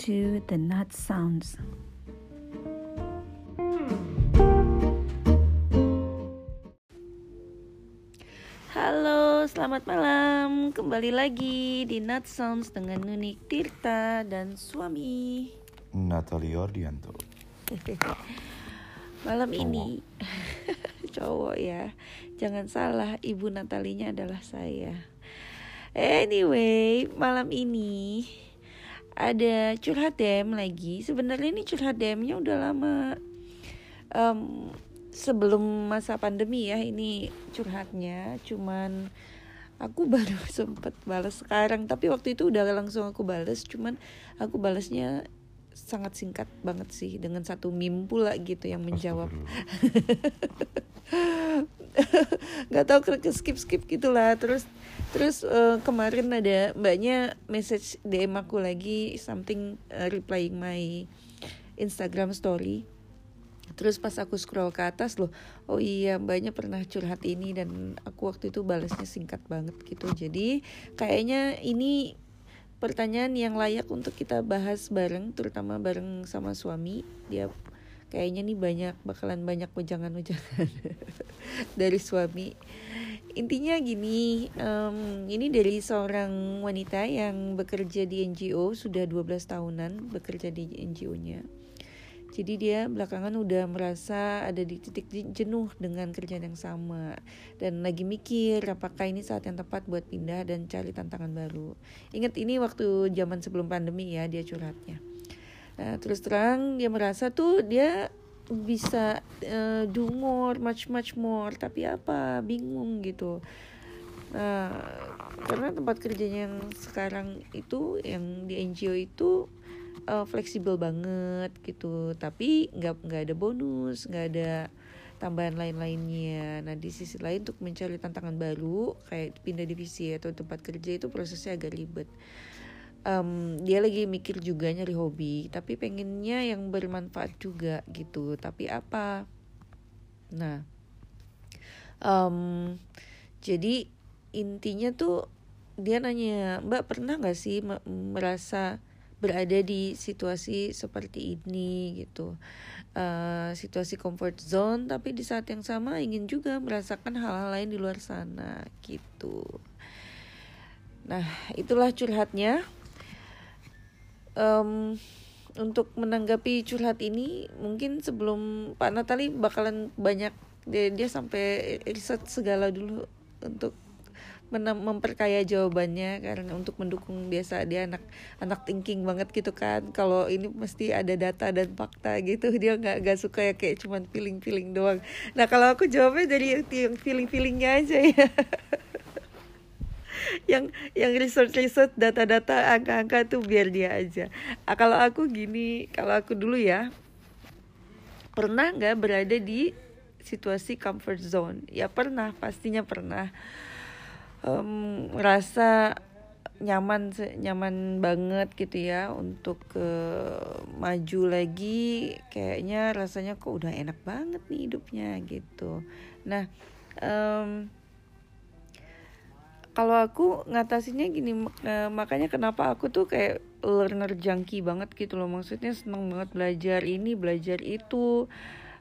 to the Nut Sounds. Halo, selamat malam. Kembali lagi di Nut Sounds dengan Nunik Tirta dan suami. Natalie Ordianto. Malam ini cowok ya. Jangan salah, ibu Natalinya adalah saya. Anyway, malam ini ada curhat dem lagi. Sebenarnya ini curhat demnya udah lama. Em, sebelum masa pandemi ya ini curhatnya. Cuman aku baru sempet balas sekarang. Tapi waktu itu udah langsung aku balas. Cuman aku balasnya sangat singkat banget sih dengan satu meme pula gitu yang menjawab. nggak tahu ke skip skip gitulah. Terus terus eh, kemarin ada mbaknya message DM aku lagi something eh, replying my Instagram story. Terus pas aku scroll ke atas loh oh iya mbaknya pernah curhat ini dan aku waktu itu balasnya singkat banget gitu. Jadi kayaknya ini pertanyaan yang layak untuk kita bahas bareng terutama bareng sama suami. Dia kayaknya nih banyak bakalan banyak wejangan-wejangan dari suami intinya gini em, ini dari seorang wanita yang bekerja di NGO sudah 12 tahunan bekerja di NGO-nya jadi dia belakangan udah merasa ada di titik jenuh dengan kerjaan yang sama dan lagi mikir apakah ini saat yang tepat buat pindah dan cari tantangan baru. Ingat ini waktu zaman sebelum pandemi ya dia curhatnya. Nah, terus terang dia merasa tuh dia bisa uh, do more, much much more, tapi apa? Bingung gitu. Nah, karena tempat kerjanya yang sekarang itu yang di NGO itu uh, fleksibel banget gitu, tapi nggak nggak ada bonus, nggak ada tambahan lain-lainnya. Nah di sisi lain untuk mencari tantangan baru kayak pindah divisi atau tempat kerja itu prosesnya agak ribet um, dia lagi mikir juga nyari hobi tapi pengennya yang bermanfaat juga gitu. Tapi apa? Nah um, jadi intinya tuh dia nanya mbak pernah nggak sih merasa berada di situasi seperti ini? Gitu. Uh, situasi comfort zone tapi di saat yang sama ingin juga merasakan hal-hal lain di luar sana gitu. Nah itulah curhatnya um, untuk menanggapi curhat ini mungkin sebelum Pak Natali bakalan banyak dia, dia sampai riset segala dulu untuk memperkaya jawabannya karena untuk mendukung biasa dia anak anak thinking banget gitu kan. Kalau ini mesti ada data dan fakta gitu. Dia nggak nggak suka ya kayak cuman feeling feeling doang. Nah kalau aku jawabnya dari yang feeling feelingnya aja ya yang yang research research data-data angka-angka tuh biar dia aja. Ah, kalau aku gini kalau aku dulu ya pernah nggak berada di situasi comfort zone? Ya pernah pastinya pernah. Um, merasa nyaman nyaman banget gitu ya untuk ke maju lagi. Kayaknya rasanya kok udah enak banget nih hidupnya gitu. Nah um, kalau aku ngatasinnya gini uh, makanya kenapa aku tuh kayak learner junkie banget gitu loh. Maksudnya seneng banget belajar ini belajar itu.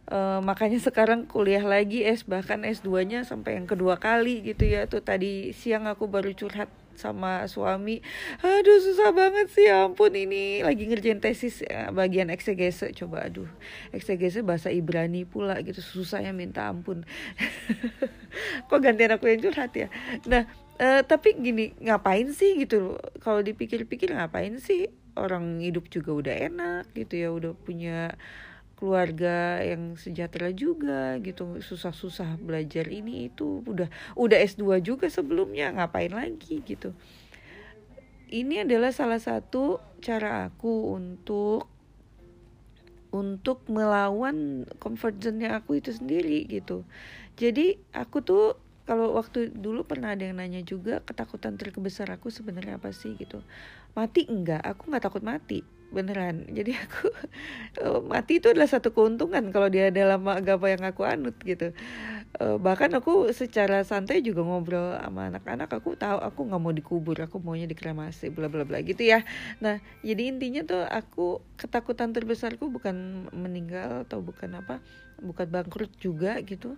Uh, makanya sekarang kuliah lagi S bahkan S2-nya sampai yang kedua kali gitu ya. Tuh tadi siang aku baru curhat sama suami. Aduh susah banget sih ya ampun ini lagi ngerjain tesis ya, bagian eksegese. Coba aduh eksegese bahasa Ibrani pula gitu susahnya minta ampun. Kok gantian aku yang curhat ya? Nah uh, tapi gini ngapain sih gitu kalau dipikir-pikir ngapain sih? Orang hidup juga udah enak gitu ya udah punya keluarga yang sejahtera juga gitu. Susah-susah belajar ini itu. Udah udah S2 juga sebelumnya ngapain lagi gitu. Ini adalah salah satu cara aku untuk untuk melawan comfort zone-nya aku itu sendiri gitu. Jadi aku tuh kalau waktu dulu pernah ada yang nanya juga ketakutan terbesar aku sebenarnya apa sih gitu. Mati enggak aku nggak takut mati beneran. Jadi aku eh, mati itu adalah satu keuntungan kalau dia dalam agama yang aku anut gitu. Uh, bahkan aku secara santai juga ngobrol sama anak-anak aku tahu aku nggak mau dikubur aku maunya dikremasi bla bla bla gitu ya. Nah jadi intinya tuh aku ketakutan terbesarku bukan meninggal atau bukan apa bukan bangkrut juga gitu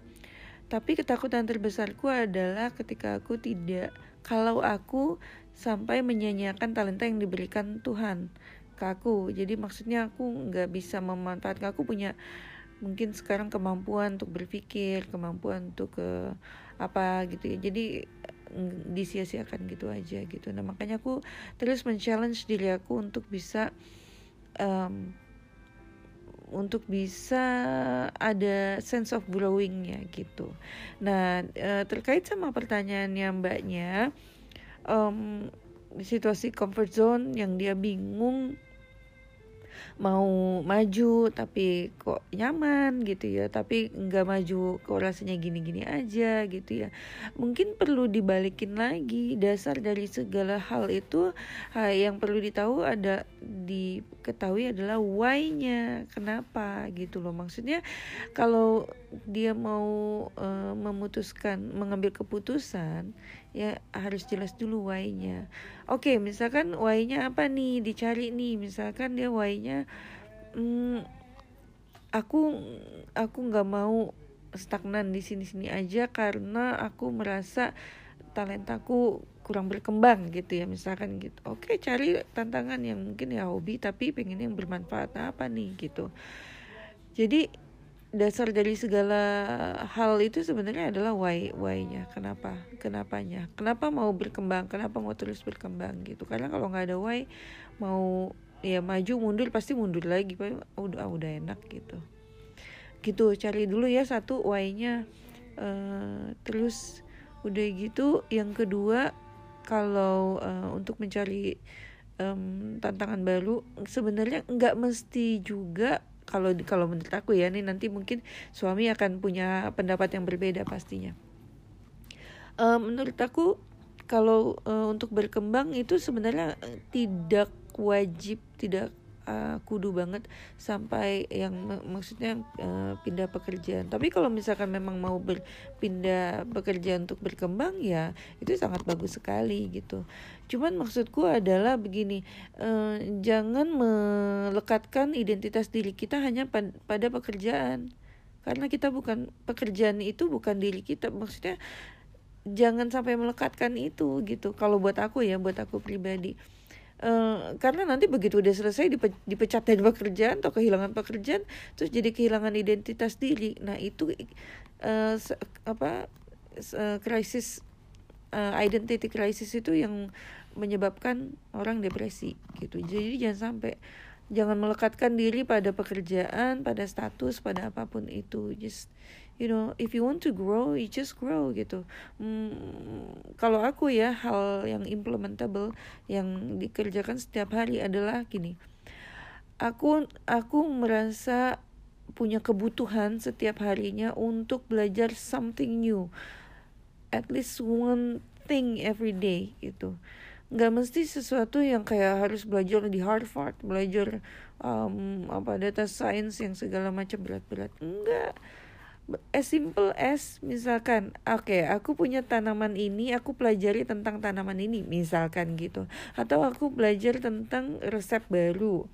tapi ketakutan terbesarku adalah ketika aku tidak kalau aku sampai menyanyiakan talenta yang diberikan Tuhan ke aku. Jadi maksudnya aku nggak bisa memanfaatkan aku punya mungkin sekarang kemampuan untuk berpikir kemampuan untuk ke uh, apa gitu ya. Jadi mm, disia-siakan gitu aja gitu. Nah makanya aku terus men-challenge diri aku untuk bisa um, untuk bisa ada sense of growingnya gitu. Nah uh, terkait sama pertanyaannya mbaknya, um, situasi comfort zone yang dia bingung mau maju tapi kok nyaman gitu ya. Tapi nggak maju kok rasanya gini-gini aja gitu ya. Mungkin perlu dibalikin lagi dasar dari segala hal itu yang perlu ditahu ada diketahui adalah why-nya kenapa gitu loh. Maksudnya kalau dia mau uh, memutuskan mengambil keputusan ya harus jelas dulu why-nya. Oke, misalkan why-nya apa nih? Dicari nih, misalkan dia why-nya hmm, aku aku nggak mau stagnan di sini-sini aja karena aku merasa talentaku kurang berkembang gitu ya misalkan gitu. Oke cari tantangan yang mungkin ya hobi tapi pengen yang bermanfaat. Nah, apa nih? Gitu. Jadi dasar dari segala hal itu sebenarnya adalah why why-nya. Kenapa? Kenapanya? Kenapa mau berkembang? Kenapa mau terus berkembang gitu? Karena kalau nggak ada why mau ya maju mundur pasti mundur lagi. Udah udah enak gitu. Gitu cari dulu ya satu why-nya. Uh, terus udah gitu yang kedua kalau uh, untuk mencari um, tantangan baru sebenarnya nggak mesti juga kalau kalau menurut aku ya nih nanti mungkin suami akan punya pendapat yang berbeda pastinya. Uh, menurut aku kalau uh, untuk berkembang itu sebenarnya tidak wajib tidak uh, kudu banget sampai yang maksudnya uh, pindah pekerjaan. Tapi kalau misalkan memang mau berpindah pekerjaan untuk berkembang ya itu sangat bagus sekali gitu. Cuman maksudku adalah begini, uh, jangan melekatkan identitas diri kita hanya pad pada pekerjaan. Karena kita bukan pekerjaan itu bukan diri kita. Maksudnya jangan sampai melekatkan itu gitu. Kalau buat aku ya, buat aku pribadi Uh, karena nanti begitu udah selesai dipe dipecat dari pekerjaan atau kehilangan pekerjaan terus jadi kehilangan identitas diri. Nah itu uh, apa krisis uh, identity crisis itu yang menyebabkan orang depresi gitu. Jadi jangan sampai jangan melekatkan diri pada pekerjaan pada status pada apa pun itu. Just you know if you want to grow you just grow gitu. Hmm, kalau aku ya hal yang implementable yang dikerjakan setiap hari adalah gini. Aku aku merasa punya kebutuhan setiap harinya untuk belajar something new. At least one thing every day gitu. Nggak mesti sesuatu yang kayak harus belajar di Harvard belajar um, apa data science yang segala macam berat-berat. Enggak as simple as misalkan oke okay, aku punya tanaman ini aku pelajari tentang tanaman ini misalkan gitu. Atau aku belajar tentang resep baru.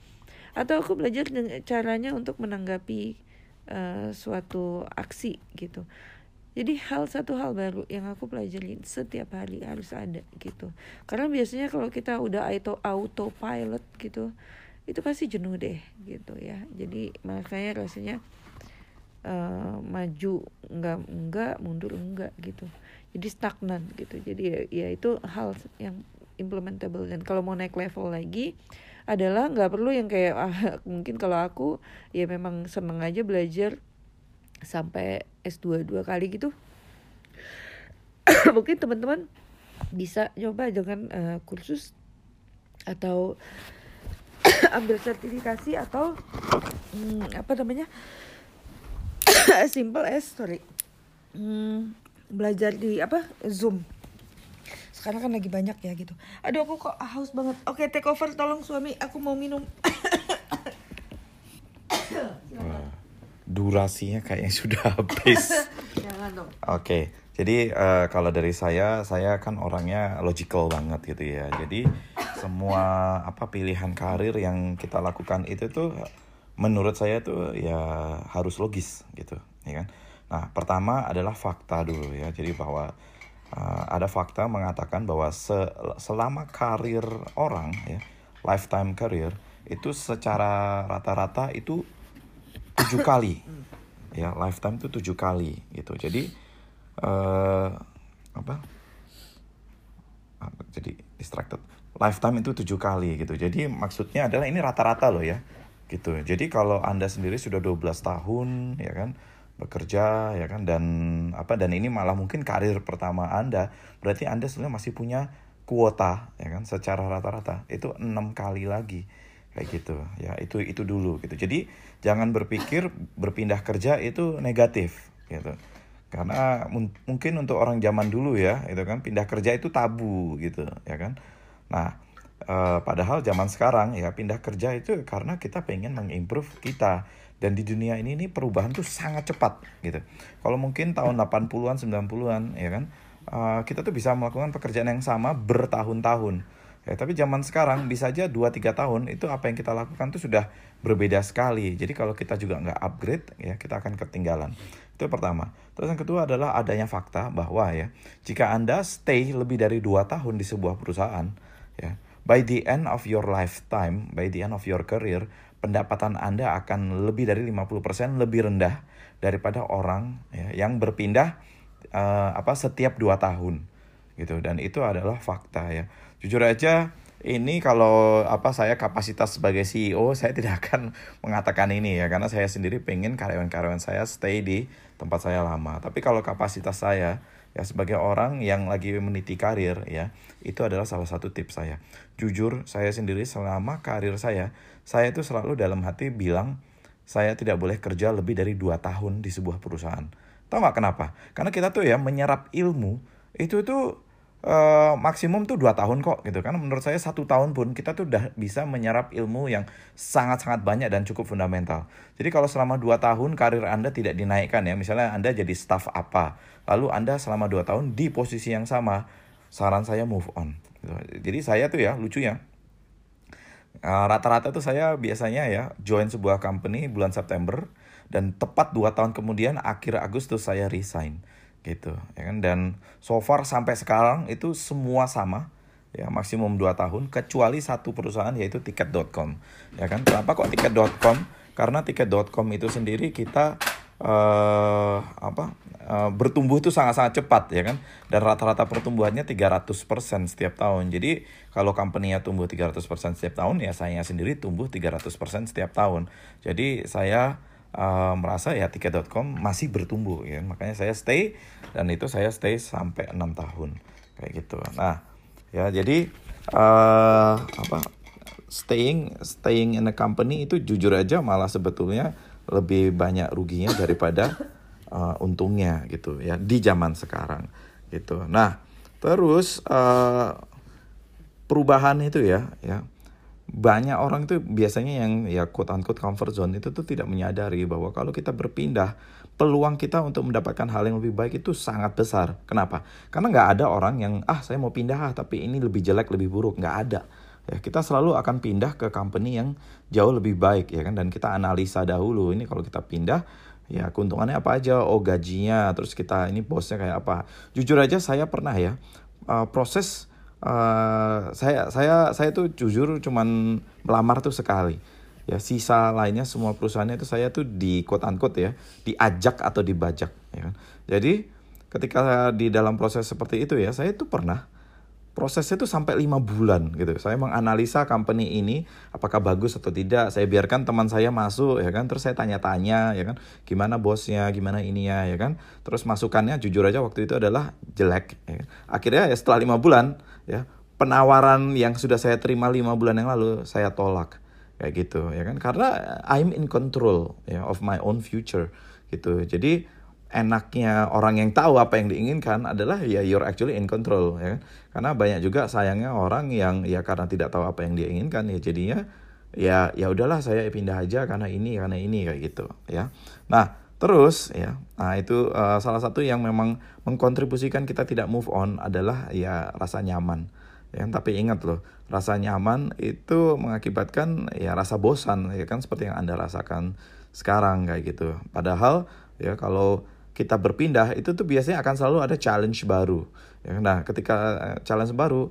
Atau aku belajar caranya untuk menanggapi uh, suatu aksi gitu. Jadi hal satu hal baru yang aku pelajari setiap hari harus ada gitu. Karena biasanya kalau kita udah auto autopilot gitu itu pasti jenuh deh gitu ya. Jadi makanya rasanya uh, maju enggak enggak mundur enggak gitu. Jadi stagnan gitu. Jadi ya, ya itu hal yang implementable. Dan kalau mau naik level lagi adalah nggak perlu yang kayak ah, mungkin kalau aku ya memang seneng aja belajar sampai S2 dua kali gitu. Mungkin teman-teman bisa coba dengan uh, kursus atau ambil sertifikasi atau hmm, apa namanya simple as sorry. Hmm, belajar di apa zoom. Sekarang kan lagi banyak ya gitu. Aduh aku kok haus banget. Oke take over tolong suami aku mau minum. Durasinya kayaknya sudah habis. Dong? Oke, jadi eh, kalau dari saya, saya kan orangnya logical banget gitu ya. Jadi semua apa pilihan karir yang kita lakukan itu tuh menurut saya tuh ya harus logis gitu, ya kan. Nah, pertama adalah fakta dulu ya. Jadi bahwa eh, ada fakta mengatakan bahwa se- selama karir orang ya, lifetime career itu secara rata-rata itu tujuh kali. Ya lifetime itu tujuh kali gitu. Jadi eh apa? Ah, jadi distracted. Lifetime itu tujuh kali gitu. Jadi maksudnya adalah ini rata-rata loh ya gitu. Jadi kalau anda sendiri sudah 12 tahun ya kan bekerja ya kan dan apa dan ini malah mungkin karir pertama anda berarti anda sebenarnya masih punya kuota ya kan secara rata-rata. Itu enam kali lagi kayak gitu. Ya itu itu dulu gitu. Jadi jangan berpikir berpindah kerja itu negatif gitu. Karena mun- mungkin untuk orang zaman dulu ya itu kan pindah kerja itu tabu gitu ya kan. Nah eh, padahal zaman sekarang ya pindah kerja itu karena kita pengen mengimprove kita dan di dunia ini nih perubahan tuh sangat cepat gitu kalau mungkin tahun 80-an 90-an ya kan eh, kita tuh bisa melakukan pekerjaan yang sama bertahun-tahun Ya, tapi zaman sekarang bisa aja 2-3 tahun itu apa yang kita lakukan tuh sudah berbeda sekali. Jadi kalau kita juga nggak upgrade ya kita akan ketinggalan. Itu pertama. Terus yang kedua adalah adanya fakta bahwa ya jika Anda stay lebih dari 2 tahun di sebuah perusahaan ya by the end of your lifetime, by the end of your career, pendapatan Anda akan lebih dari 50% lebih rendah daripada orang ya, yang berpindah eh, apa setiap 2 tahun gitu. Dan itu adalah fakta ya. Jujur aja ini kalau apa saya kapasitas sebagai CEO saya tidak akan mengatakan ini ya. Karena saya sendiri pengen karyawan-karyawan saya stay di tempat saya lama. Tapi kalau kapasitas saya ya sebagai orang yang lagi meniti karir ya itu adalah salah satu tips saya. Jujur saya sendiri selama karir saya saya itu selalu dalam hati bilang saya tidak boleh kerja lebih dari dua tahun di sebuah perusahaan. Tahu nggak kenapa? Karena kita tuh ya menyerap ilmu itu tuh eh, maksimum tuh dua tahun kok gitu kan. Menurut saya satu tahun pun kita tuh udah bisa menyerap ilmu yang sangat-sangat banyak dan cukup fundamental. Jadi kalau selama dua tahun karir anda tidak dinaikkan ya misalnya anda jadi staff apa lalu anda selama dua tahun di posisi yang sama saran saya move on gitu. jadi saya tuh ya lucunya Uh, rata-rata tuh saya biasanya ya join sebuah company bulan September dan tepat dua tahun kemudian akhir Agustus saya resign gitu ya kan? Dan so far sampai sekarang itu semua sama ya maksimum 2 tahun kecuali satu perusahaan yaitu tiket.com ya kan? Kenapa kok tiket.com karena tiket.com itu sendiri kita eh apa eh, bertumbuh itu sangat-sangat cepat ya kan? Dan rata-rata pertumbuhannya 300% setiap tahun. Jadi kalau company-nya tumbuh 300% setiap tahun ya saya sendiri tumbuh 300% setiap tahun. Jadi saya eh, merasa ya tiket.com masih bertumbuh ya. Makanya saya stay dan itu saya stay sampai enam tahun kayak gitu. Nah ya jadi eh apa staying staying in a company itu jujur aja malah sebetulnya lebih banyak ruginya daripada uh, untungnya gitu ya di zaman sekarang gitu. Nah terus uh, perubahan itu ya ya banyak orang itu biasanya yang ya quote unquote comfort zone itu tuh tidak menyadari bahwa kalau kita berpindah peluang kita untuk mendapatkan hal yang lebih baik itu sangat besar. Kenapa? Karena nggak ada orang yang ah saya mau pindah ah, tapi ini lebih jelek lebih buruk nggak ada. Ya kita selalu akan pindah ke company yang jauh lebih baik ya kan dan kita analisa dahulu ini kalau kita pindah ya keuntungannya apa aja oh gajinya terus kita ini bosnya kayak apa jujur aja saya pernah ya uh, proses uh, saya saya saya tuh jujur cuman melamar tuh sekali ya sisa lainnya semua perusahaannya itu saya tuh di quote unquote ya diajak atau dibajak ya kan jadi ketika di dalam proses seperti itu ya saya tuh pernah prosesnya tuh sampai lima bulan gitu. Saya menganalisa company ini apakah bagus atau tidak. Saya biarkan teman saya masuk ya kan, terus saya tanya-tanya ya kan, gimana bosnya, gimana ininya ya kan. Terus masukannya jujur aja waktu itu adalah jelek. Ya kan. Akhirnya ya setelah lima bulan ya. Penawaran yang sudah saya terima lima bulan yang lalu saya tolak. Kayak gitu ya kan? Karena I'm in control ya of my own future gitu. Jadi enaknya orang yang tahu apa yang diinginkan adalah ya you're actually in control ya kan? Karena banyak juga sayangnya orang yang ya karena tidak tahu apa yang dia inginkan ya jadinya ya ya udahlah saya pindah aja karena ini karena ini kayak gitu ya. Nah terus ya nah itu uh, salah satu yang memang mengkontribusikan kita tidak move on adalah ya rasa nyaman. Ya tapi ingat loh rasa nyaman itu mengakibatkan ya rasa bosan ya kan seperti yang anda rasakan sekarang kayak gitu. Padahal ya kalau kita berpindah itu tuh biasanya akan selalu ada challenge baru. Ya nah ketika eh, challenge baru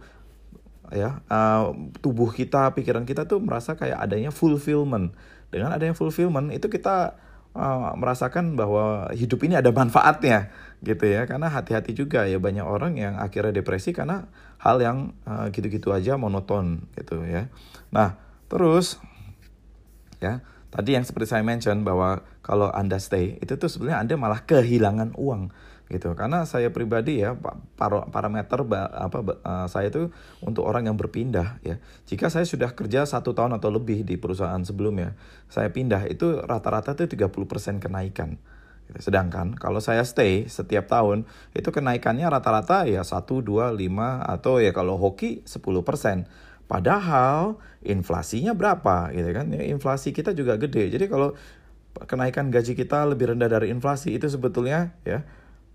ya uh, tubuh kita pikiran kita tuh merasa kayak adanya fulfillment. Dengan adanya fulfillment itu kita uh, merasakan bahwa hidup ini ada manfaatnya gitu ya. Karena hati-hati juga ya banyak orang yang akhirnya depresi karena hal yang uh, gitu-gitu aja monoton gitu ya. Nah terus ya tadi yang seperti saya mention bahwa kalau anda stay itu tuh sebenarnya anda malah kehilangan uang gitu. Karena saya pribadi ya parameter apa uh, saya itu untuk orang yang berpindah ya. Jika saya sudah kerja satu tahun atau lebih di perusahaan sebelumnya saya pindah itu rata-rata itu 30% kenaikan. Gitu. sedangkan kalau saya stay setiap tahun itu kenaikannya rata-rata ya 1, 2, 5 atau ya kalau hoki 10% padahal inflasinya berapa gitu kan? Ya, inflasi kita juga gede. Jadi kalau kenaikan gaji kita lebih rendah dari inflasi itu sebetulnya ya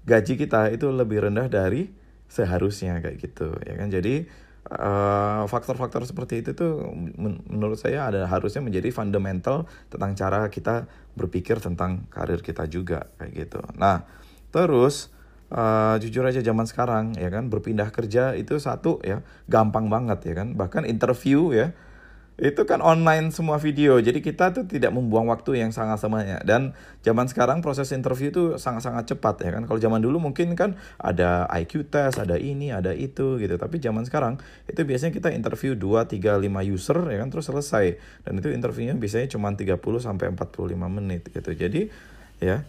gaji kita itu lebih rendah dari seharusnya kayak gitu ya kan? Jadi faktor faktor-faktor seperti itu tuh men menurut saya ada harusnya menjadi fundamental tentang cara kita berpikir tentang karir kita juga kayak gitu. Nah terus uh, jujur aja zaman sekarang ya kan? Berpindah kerja itu satu ya gampang banget ya kan? Bahkan interview ya itu kan online semua video. Jadi kita tuh tidak membuang waktu yang sangat samanya dan zaman sekarang proses interview itu sangat-sangat cepat ya kan? Kalau zaman dulu mungkin kan ada IQ test ada ini ada itu gitu. Tapi zaman sekarang itu biasanya kita interview 2 3 5 user ya kan? Terus selesai. Dan itu interviewnya biasanya cuma 30 sampai 45 menit gitu. Jadi ya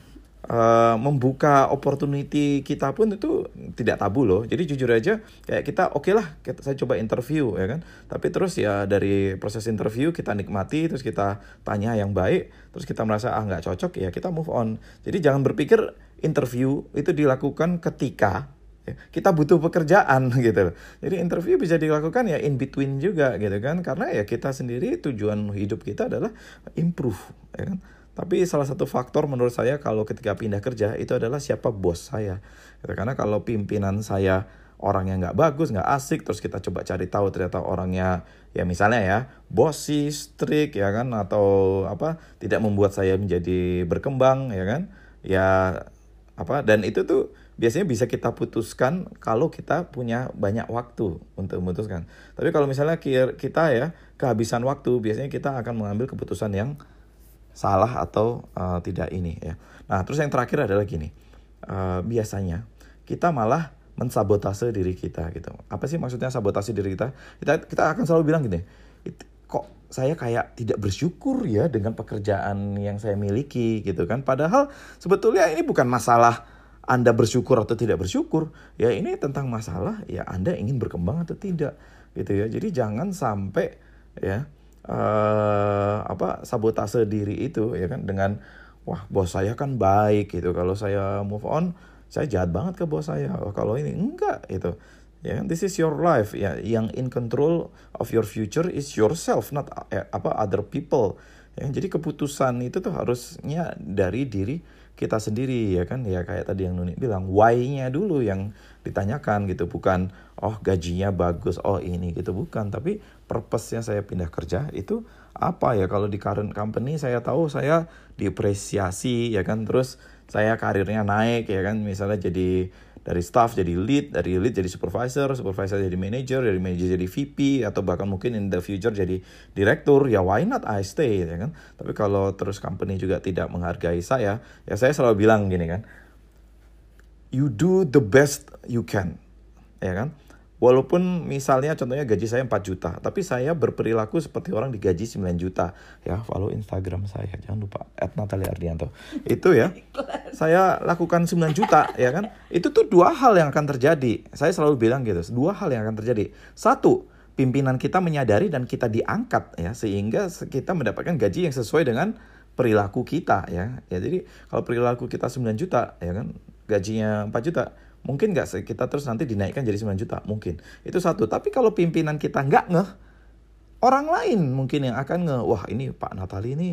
uh, membuka opportunity kita pun itu tidak tabu loh. Jadi jujur aja kayak kita oke okay lah kita, saya coba interview ya kan. Tapi terus ya dari proses interview kita nikmati terus kita tanya yang baik terus kita merasa ah nggak cocok ya kita move on. Jadi jangan berpikir interview itu dilakukan ketika ya, kita butuh pekerjaan gitu Jadi interview bisa dilakukan ya in between juga gitu kan karena ya kita sendiri tujuan hidup kita adalah improve ya kan tapi salah satu faktor menurut saya kalau ketika pindah kerja itu adalah siapa bos saya. Gitu. Karena kalau pimpinan saya orang yang nggak bagus, nggak asik, terus kita coba cari tahu ternyata orangnya ya misalnya ya bossy, strict ya kan atau apa tidak membuat saya menjadi berkembang ya kan ya apa dan itu tuh biasanya bisa kita putuskan kalau kita punya banyak waktu untuk memutuskan. Tapi kalau misalnya kita ya kehabisan waktu, biasanya kita akan mengambil keputusan yang salah atau uh, tidak ini ya. Nah terus yang terakhir adalah gini, uh, biasanya kita malah mensabotase diri kita gitu. Apa sih maksudnya sabotase diri kita? Kita kita akan selalu bilang gini, kok saya kayak tidak bersyukur ya dengan pekerjaan yang saya miliki gitu kan. Padahal sebetulnya ini bukan masalah anda bersyukur atau tidak bersyukur, ya ini tentang masalah ya Anda ingin berkembang atau tidak gitu ya. Jadi jangan sampai ya uh, apa sabotase diri itu ya kan? Dengan wah bos saya kan baik gitu. Kalau saya move on saya jahat banget ke bos saya. Oh, kalau ini enggak itu ya kan? This is your life. Ya yang in control of your future is yourself not eh, apa other people. Ya jadi keputusan itu tuh harusnya dari diri kita sendiri ya kan? Ya kayak tadi yang Nuni bilang why-nya dulu yang ditanyakan gitu bukan oh gajinya bagus oh ini gitu. Bukan tapi purpose-nya saya pindah kerja itu apa ya? Kalau di current company saya tahu saya diapresiasi ya kan? Terus saya karirnya naik ya kan? Misalnya jadi dari staff jadi lead, dari lead jadi supervisor, supervisor jadi manager, dari manager jadi VP atau bahkan mungkin in the future jadi direktur, ya why not I stay ya kan. Tapi kalau terus company juga tidak menghargai saya, ya saya selalu bilang gini kan. You do the best you can. Ya kan? Walaupun misalnya contohnya gaji saya 4 juta, tapi saya berperilaku seperti orang digaji 9 juta. Ya, follow Instagram saya, jangan lupa @natalia Ardianto. Itu ya. saya lakukan 9 juta, ya kan? Itu tuh dua hal yang akan terjadi. Saya selalu bilang gitu, dua hal yang akan terjadi. Satu, pimpinan kita menyadari dan kita diangkat ya sehingga kita mendapatkan gaji yang sesuai dengan perilaku kita ya. Ya jadi kalau perilaku kita 9 juta ya kan, gajinya 4 juta Mungkin nggak kita terus nanti dinaikkan jadi 9 juta? Mungkin. Itu satu. Tapi kalau pimpinan kita nggak ngeh, orang lain mungkin yang akan nge wah ini Pak Natali ini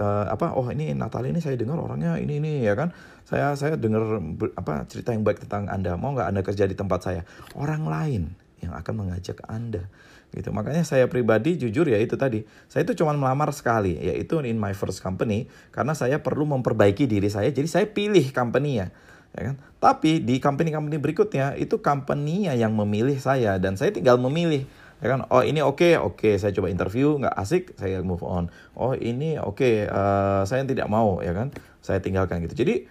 uh, apa oh ini Natali ini saya dengar orangnya ini ini ya kan? Saya saya dengar apa cerita yang baik tentang anda. Mau nggak anda kerja di tempat saya? Orang lain yang akan mengajak anda. Gitu. Makanya saya pribadi jujur ya itu tadi. Saya itu cuma melamar sekali yaitu in my first company karena saya perlu memperbaiki diri saya. Jadi saya pilih company ya ya kan? Tapi di company-company berikutnya itu company-nya yang memilih saya dan saya tinggal memilih ya kan? Oh ini oke okay, oke okay, saya coba interview nggak asik saya move on. Oh ini oke okay, uh, eh, saya tidak mau ya kan? Saya tinggalkan gitu. Jadi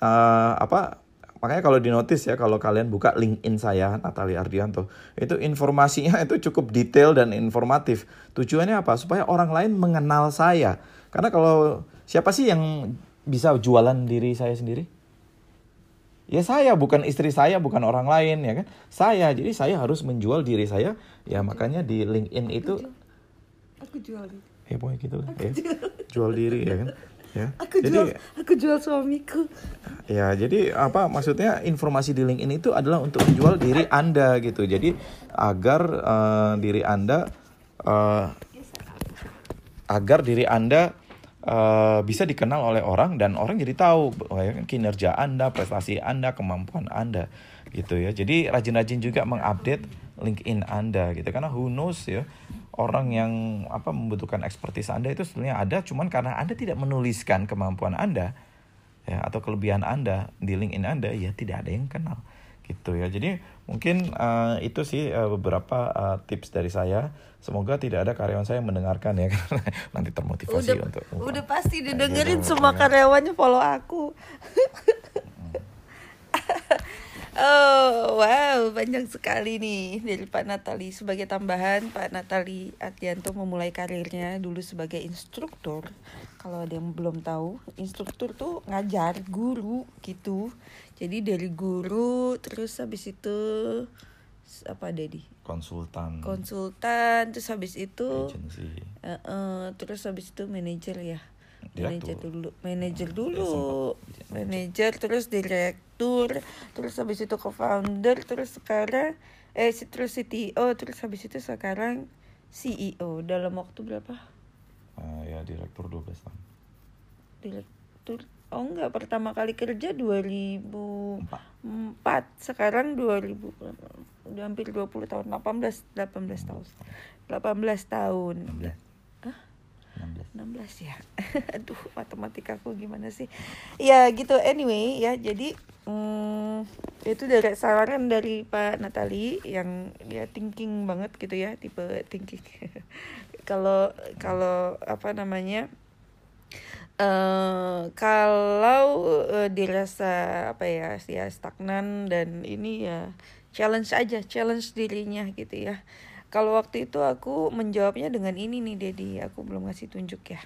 uh, apa makanya kalau di notice ya kalau kalian buka LinkedIn saya Natali Ardianto itu informasinya itu cukup detail dan informatif. Tujuannya apa? Supaya orang lain mengenal saya. Karena kalau siapa sih yang bisa jualan diri saya sendiri Ya saya bukan istri saya, bukan orang lain ya kan. Saya, jadi saya harus menjual diri saya. Ya makanya di LinkedIn itu aku jual diri. Ya pokoknya gitu lah ya. Jual. jual diri ya kan. Ya. Aku jadi, jual aku jual suamiku. Ya, jadi apa maksudnya informasi di LinkedIn itu adalah untuk menjual diri Anda gitu. Jadi agar uh, diri Anda uh, agar diri Anda uh, bisa dikenal oleh orang dan orang jadi tahu ya, kinerja Anda, prestasi Anda, kemampuan Anda gitu ya. Jadi rajin-rajin juga mengupdate LinkedIn Anda gitu karena who knows ya orang yang apa membutuhkan ekspertis Anda itu sebenarnya ada cuman karena Anda tidak menuliskan kemampuan Anda ya atau kelebihan Anda di LinkedIn Anda ya tidak ada yang kenal gitu ya. Jadi mungkin uh, itu sih uh, beberapa uh, tips dari saya. Semoga tidak ada karyawan saya yang mendengarkan ya karena nanti termotivasi udah, untuk Udah pasti didengerin semua ya. karyawannya follow aku. Oh wow banyak sekali nih dari Pak Natali Sebagai tambahan Pak Natali Atianto memulai karirnya dulu sebagai instruktur Kalau ada yang belum tahu Instruktur tuh ngajar guru gitu Jadi dari guru terus habis itu apa Dedi? Konsultan. Konsultan terus habis itu Uh, uh, Terus habis itu manajer ya? Manajer dulu. Manajer iya, dulu. manajer. Terus direktur terus habis itu co-founder terus sekarang eh terus CTO terus habis itu sekarang CEO dalam waktu berapa? Uh, ya direktur 12 tahun. Direktur? Oh enggak. Pertama kali kerja 2004 Empat. sekarang 2000 udah hampir 20 tahun 18 18 tahun. 18 tahun. 16 16 ya? Aduh matematika aku gimana sih? Ya gitu. Anyway ya jadi hmm, itu dari saran dari Pak Natali yang dia thinking banget gitu ya tipe thinking. Kalau kalau apa namanya Uh, kalau uh, dirasa apa ya ya stagnan dan ini ya challenge aja challenge dirinya gitu ya kalau waktu itu aku menjawabnya dengan ini nih Dedi, aku belum ngasih tunjuk ya.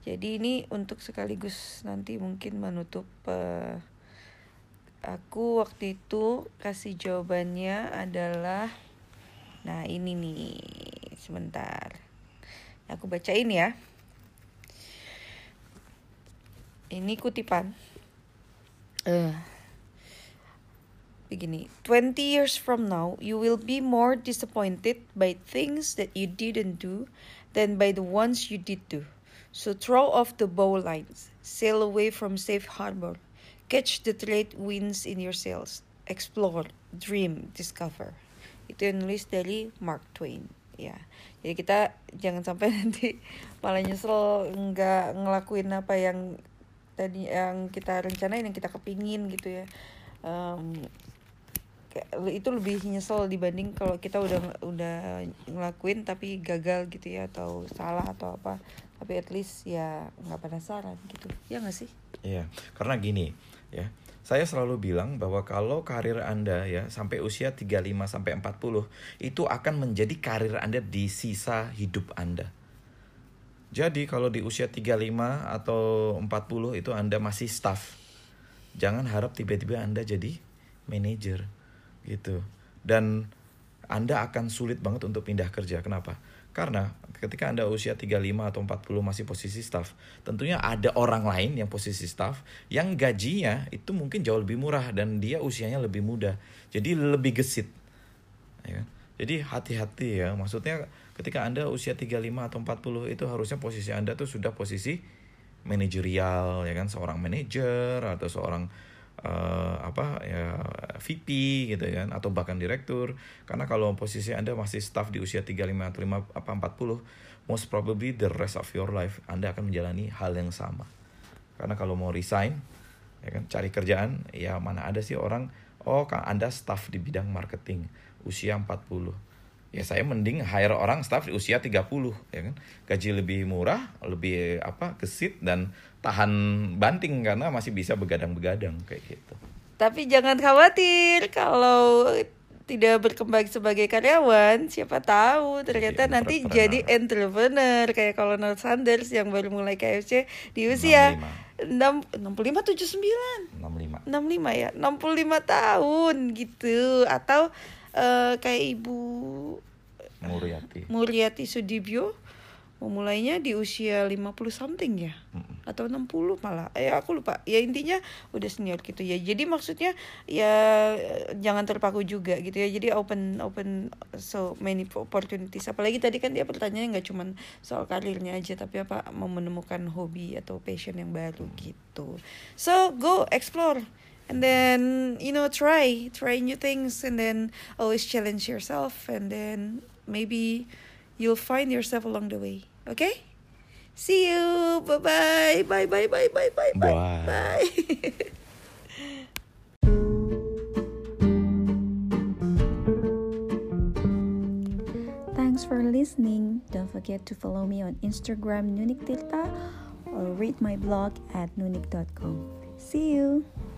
Jadi ini untuk sekaligus nanti mungkin menutup uh, aku waktu itu kasih jawabannya adalah nah ini nih sebentar. Aku bacain ya. Ini kutipan. Uh, begini 20 years from now you will be more disappointed by things that you didn't do than by the ones you did do. So throw off the bowlines sail away from safe harbor. Catch the trade winds in your sails. Explore dream discover. Itu yang nulis dari Mark Twain. Ya. Jadi kita jangan sampai nanti malah nyesel nggak ngelakuin apa yang tadi yang kita rencanain yang kita kepingin gitu ya. Um, itu lebih nyesel dibanding kalau kita udah udah ngelakuin tapi gagal gitu ya atau salah atau apa. Tapi at least ya nggak penasaran gitu. Ya nggak sih? Iya karena gini ya. Saya selalu bilang bahwa kalau karir Anda ya sampai usia 35 sampai 40 itu akan menjadi karir Anda di sisa hidup Anda. Jadi kalau di usia 35 atau 40 itu Anda masih staff. Jangan harap tiba-tiba Anda jadi manajer gitu dan anda akan sulit banget untuk pindah kerja kenapa karena ketika Anda usia 35 atau 40 masih posisi staff, tentunya ada orang lain yang posisi staff yang gajinya itu mungkin jauh lebih murah dan dia usianya lebih muda. Jadi lebih gesit. Ya kan? Jadi hati-hati ya. Maksudnya ketika Anda usia 35 atau 40 itu harusnya posisi Anda tuh sudah posisi manajerial ya kan? Seorang manajer atau seorang uh, apa ya VP gitu kan? Atau bahkan direktur. Karena kalau posisi Anda masih staff di usia 35 atau 5 apa 40 most probably the rest of your life Anda akan menjalani hal yang sama. Karena kalau mau resign ya kan? Cari kerjaan ya mana ada sih orang oh Anda staff di bidang marketing usia 40 ya saya mending hire orang staff di usia 30 ya kan? Gaji lebih murah lebih apa gesit dan tahan banting karena masih bisa begadang-begadang kayak gitu. Tapi jangan khawatir kalau tidak berkembang sebagai karyawan, siapa tahu ternyata jadi nanti jadi entrepreneur kayak Colonel Sanders yang baru mulai KFC di usia 65 65 79 65 65 ya 65 tahun gitu. Atau uh, kayak ibu Muriati Muriati Sudibyo memulainya di usia 50 something ya mm. atau 60 malah. Ya aku lupa. Ya intinya udah senior gitu ya. Jadi maksudnya ya jangan terpaku juga gitu ya. Jadi open open so many opportunities. Apalagi tadi kan dia pertanyaannya nggak cuma soal karirnya aja tapi apa mau menemukan hobi atau passion yang baru gitu. So go explore and then you know try try new things and then always challenge yourself and then maybe you'll find yourself along the way okay see you bye bye bye bye bye bye bye bye bye Thanks for listening. Don't forget to follow me on Instagram Nunik Tirta or read my blog at nunik.com. See you. Thank you.